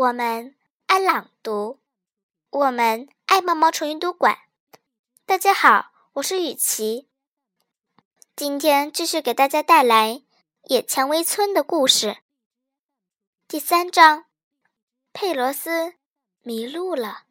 我们爱朗读，我们爱毛毛虫阅读馆。大家好，我是雨琪，今天继续给大家带来《野蔷薇村的故事》第三章：佩罗斯迷路了。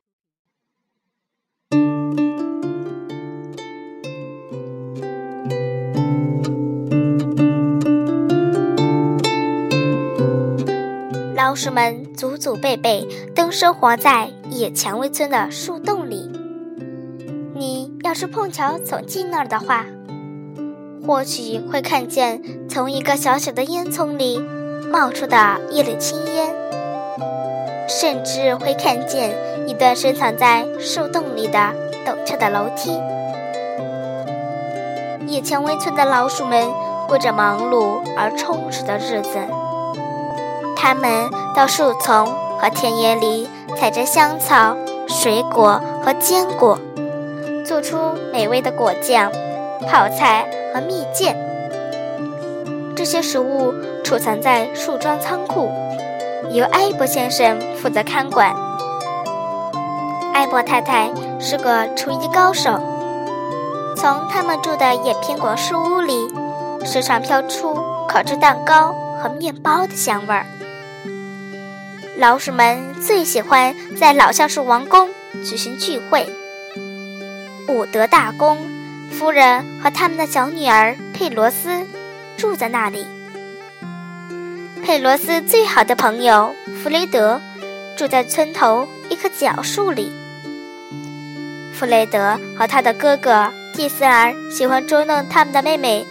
老鼠们祖祖辈辈都生活在野蔷薇村的树洞里。你要是碰巧走进那儿的话，或许会看见从一个小小的烟囱里冒出的一缕青烟，甚至会看见一段深藏在树洞里的陡峭的楼梯。野蔷薇村的老鼠们过着忙碌而充实的日子。他们到树丛和田野里采摘香草、水果和坚果，做出美味的果酱、泡菜和蜜饯。这些食物储藏在树桩仓库，由埃博先生负责看管。埃博太太是个厨艺高手，从他们住的野苹果树屋里，时常飘出烤制蛋糕和面包的香味儿。老鼠们最喜欢在老橡树王宫举行聚会。伍德大公夫人和他们的小女儿佩罗斯住在那里。佩罗斯最好的朋友弗雷德住在村头一棵角树里。弗雷德和他的哥哥蒂斯尔喜欢捉弄他们的妹妹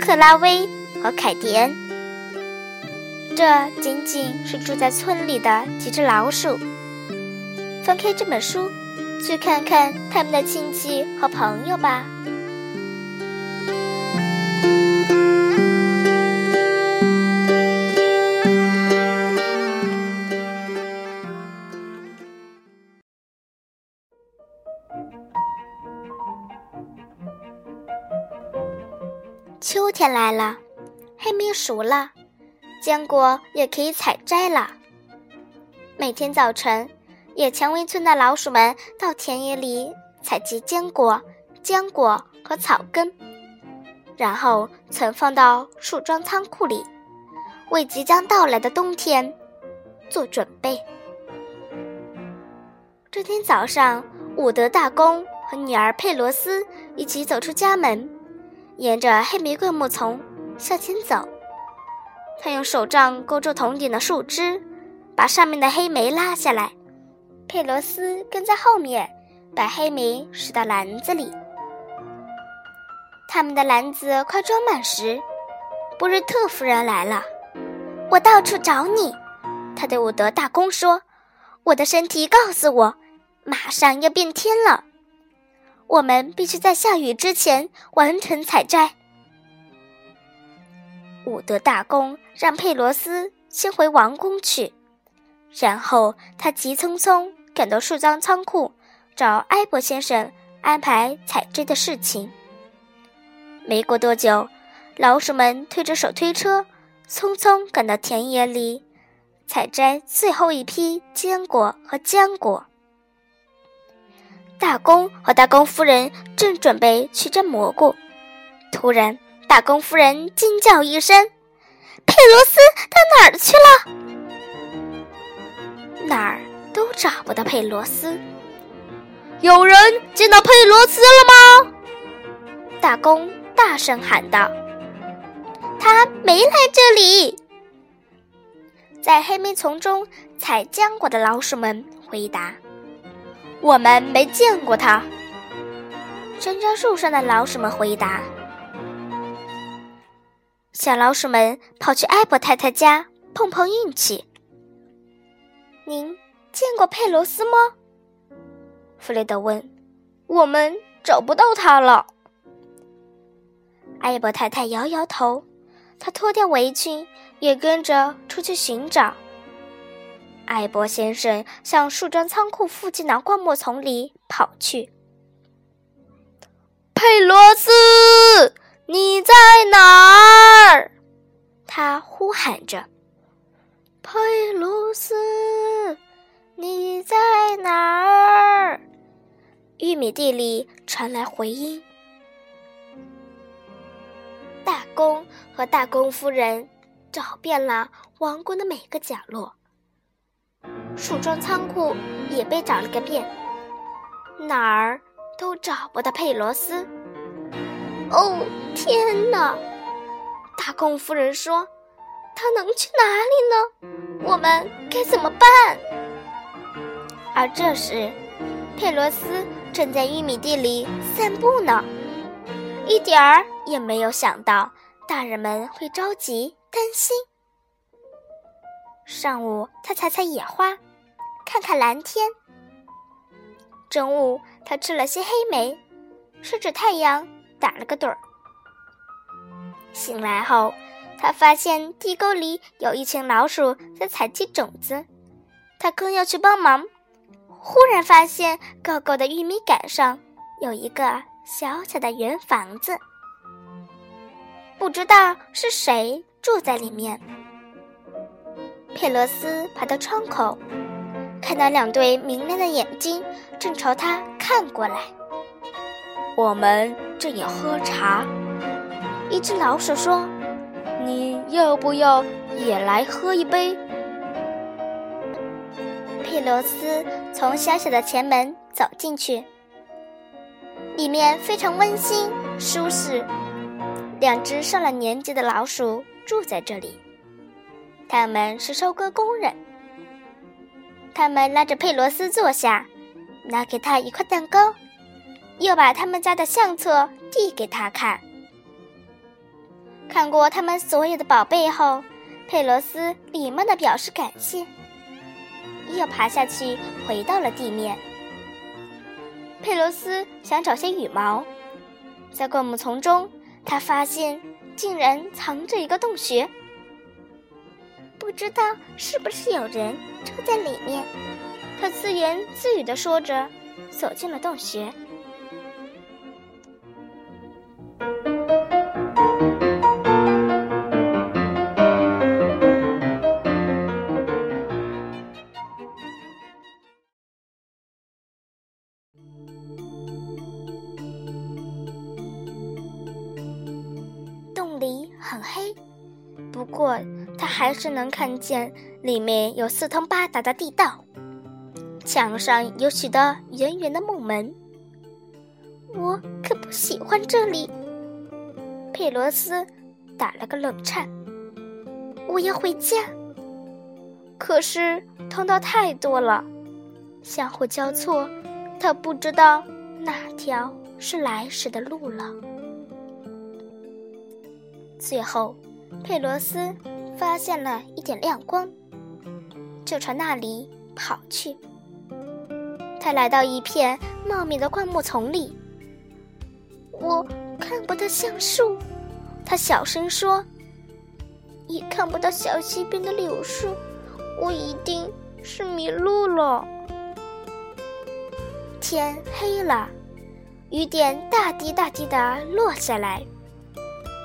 克拉薇和凯蒂恩。这仅仅是住在村里的几只老鼠。翻开这本书，去看看他们的亲戚和朋友吧。秋天来了，黑莓熟了。坚果也可以采摘了。每天早晨，野蔷薇村的老鼠们到田野里采集坚果、浆果和草根，然后存放到树桩仓库里，为即将到来的冬天做准备。这天早上，伍德大公和女儿佩罗斯一起走出家门，沿着黑玫瑰木丛向前走。他用手杖勾住桶顶的树枝，把上面的黑莓拉下来。佩罗斯跟在后面，把黑莓拾到篮子里。他们的篮子快装满时，布瑞特夫人来了。我到处找你，他对伍德大公说：“我的身体告诉我，马上要变天了。我们必须在下雨之前完成采摘。”伍德大公让佩罗斯先回王宫去，然后他急匆匆赶到树桩仓库，找埃博先生安排采摘的事情。没过多久，老鼠们推着手推车，匆匆赶到田野里，采摘最后一批坚果和浆果。大公和大公夫人正准备去摘蘑菇，突然。大公夫人惊叫一声：“佩罗斯到哪儿去了？哪儿都找不到佩罗斯。有人见到佩罗斯了吗？”大公大声喊道：“他没来这里。”在黑莓丛中采浆果的老鼠们回答：“我们没见过他。”山楂树上的老鼠们回答。小老鼠们跑去艾博太太家碰碰运气。您见过佩罗斯吗？弗雷德问。我们找不到他了。艾博太太摇摇头，她脱掉围裙，也跟着出去寻找。艾博先生向树桩仓库附近的灌木丛里跑去。佩罗斯。你在哪儿？他呼喊着佩鲁斯你在哪儿？玉米地里传来回音。大公和大公夫人找遍了王宫的每个角落。树桩仓库也被找了个遍。哪儿都找不到佩罗斯。哦，天哪！大公夫人说：“他能去哪里呢？我们该怎么办？”而这时，佩罗斯正在玉米地里散步呢，一点儿也没有想到大人们会着急担心。上午，他采采野花，看看蓝天；中午，他吃了些黑莓，晒着太阳，打了个盹儿。醒来后，他发现地沟里有一群老鼠在采集种子，他刚要去帮忙，忽然发现高高的玉米杆上有一个小小的圆房子，不知道是谁住在里面。佩罗斯爬到窗口，看到两对明亮的眼睛正朝他看过来。我们正要喝茶。一只老鼠说：“你要不要也来喝一杯？”佩罗斯从小小的前门走进去，里面非常温馨舒适。两只上了年纪的老鼠住在这里，他们是收割工人。他们拉着佩罗斯坐下，拿给他一块蛋糕，又把他们家的相册递给他看。看过他们所有的宝贝后，佩罗斯礼貌地表示感谢，又爬下去回到了地面。佩罗斯想找些羽毛，在灌木丛中，他发现竟然藏着一个洞穴，不知道是不是有人住在里面。他自言自语地说着，走进了洞穴。还是能看见里面有四通八达的地道，墙上有许多圆圆的木门。我可不喜欢这里。佩罗斯打了个冷颤。我要回家，可是通道太多了，相互交错，他不知道哪条是来时的路了。最后，佩罗斯发现了一点亮光，就朝那里跑去。他来到一片茂密的灌木丛里，我看不到橡树，他小声说：“也看不到小溪边的柳树，我一定是迷路了。”天黑了，雨点大滴大滴的落下来。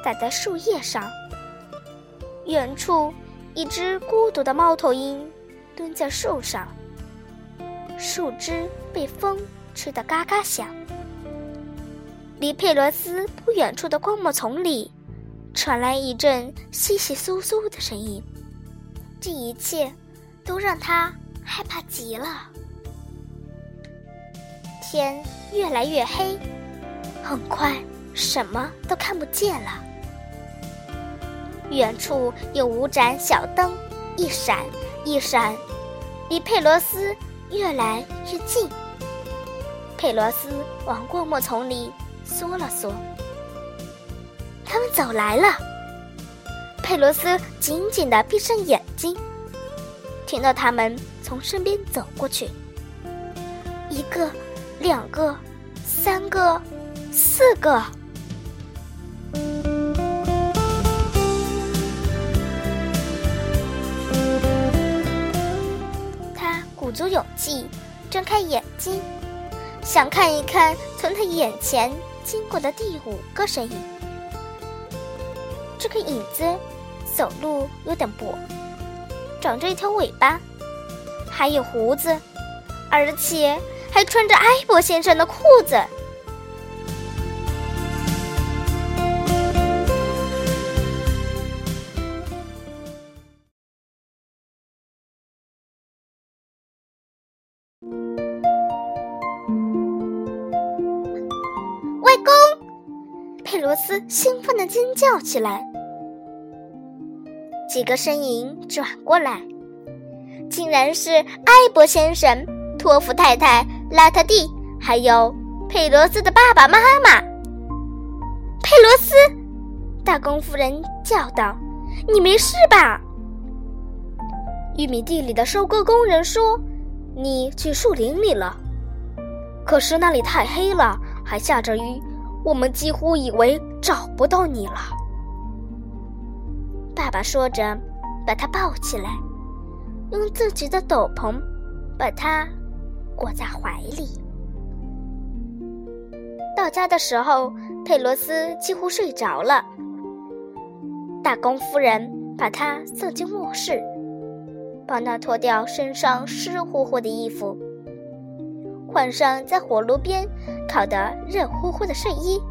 打在树叶上。远处，一只孤独的猫头鹰蹲在树上，树枝被风吹得嘎嘎响。离佩罗斯不远处的灌木丛里，传来一阵窸窸窣窣的声音。这一切都让他害怕极了。天越来越黑，很快什么都看不见了。远处有五盏小灯，一闪一闪，离佩罗斯越来越近。佩罗斯往灌木丛里缩了缩，他们走来了。佩罗斯紧紧地闭上眼睛，听到他们从身边走过去，一个，两个，三个，四个。有勇气，睁开眼睛，想看一看从他眼前经过的第五个身影。这个影子走路有点跛，长着一条尾巴，还有胡子，而且还穿着埃博先生的裤子。佩罗斯兴奋地尖叫起来。几个身影转过来，竟然是埃博先生、托夫太太、拉特蒂，还有佩罗斯的爸爸妈妈。佩罗斯，大公夫人叫道：“你没事吧？”玉米地里的收割工人说：“你去树林里了。”可是那里太黑了，还下着雨，我们几乎以为找不到你了。爸爸说着，把他抱起来，用自己的斗篷把他裹在怀里。到家的时候，佩罗斯几乎睡着了。大公夫人把他送进卧室，帮他脱掉身上湿乎乎的衣服。换上在火炉边烤得热乎乎的睡衣，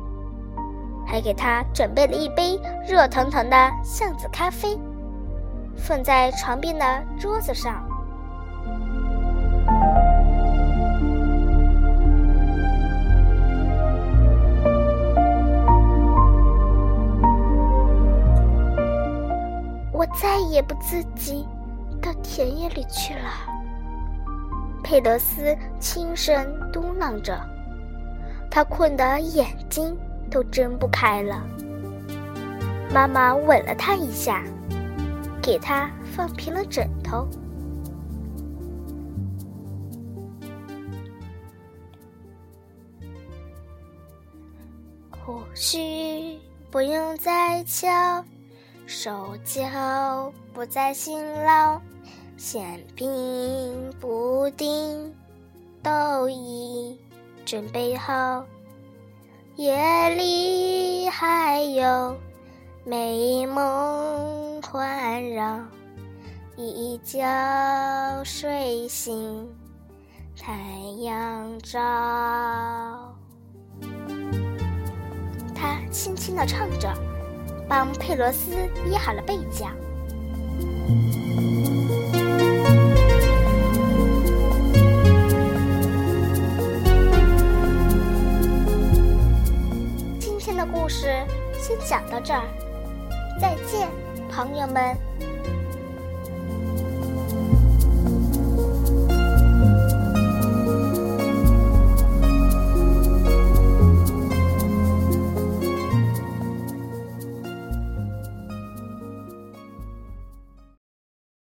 还给他准备了一杯热腾腾的橡子咖啡，放在床边的桌子上。我再也不自己到田野里去了。佩德斯轻声嘟囔着，他困得眼睛都睁不开了。妈妈吻了他一下，给他放平了枕头。或许不用再敲，手脚不再辛劳。馅饼、不定都已准备好，夜里还有美梦环绕。一觉睡醒，太阳照。他轻轻地唱着，帮佩罗斯掖好了被角。故事先讲到这儿，再见，朋友们。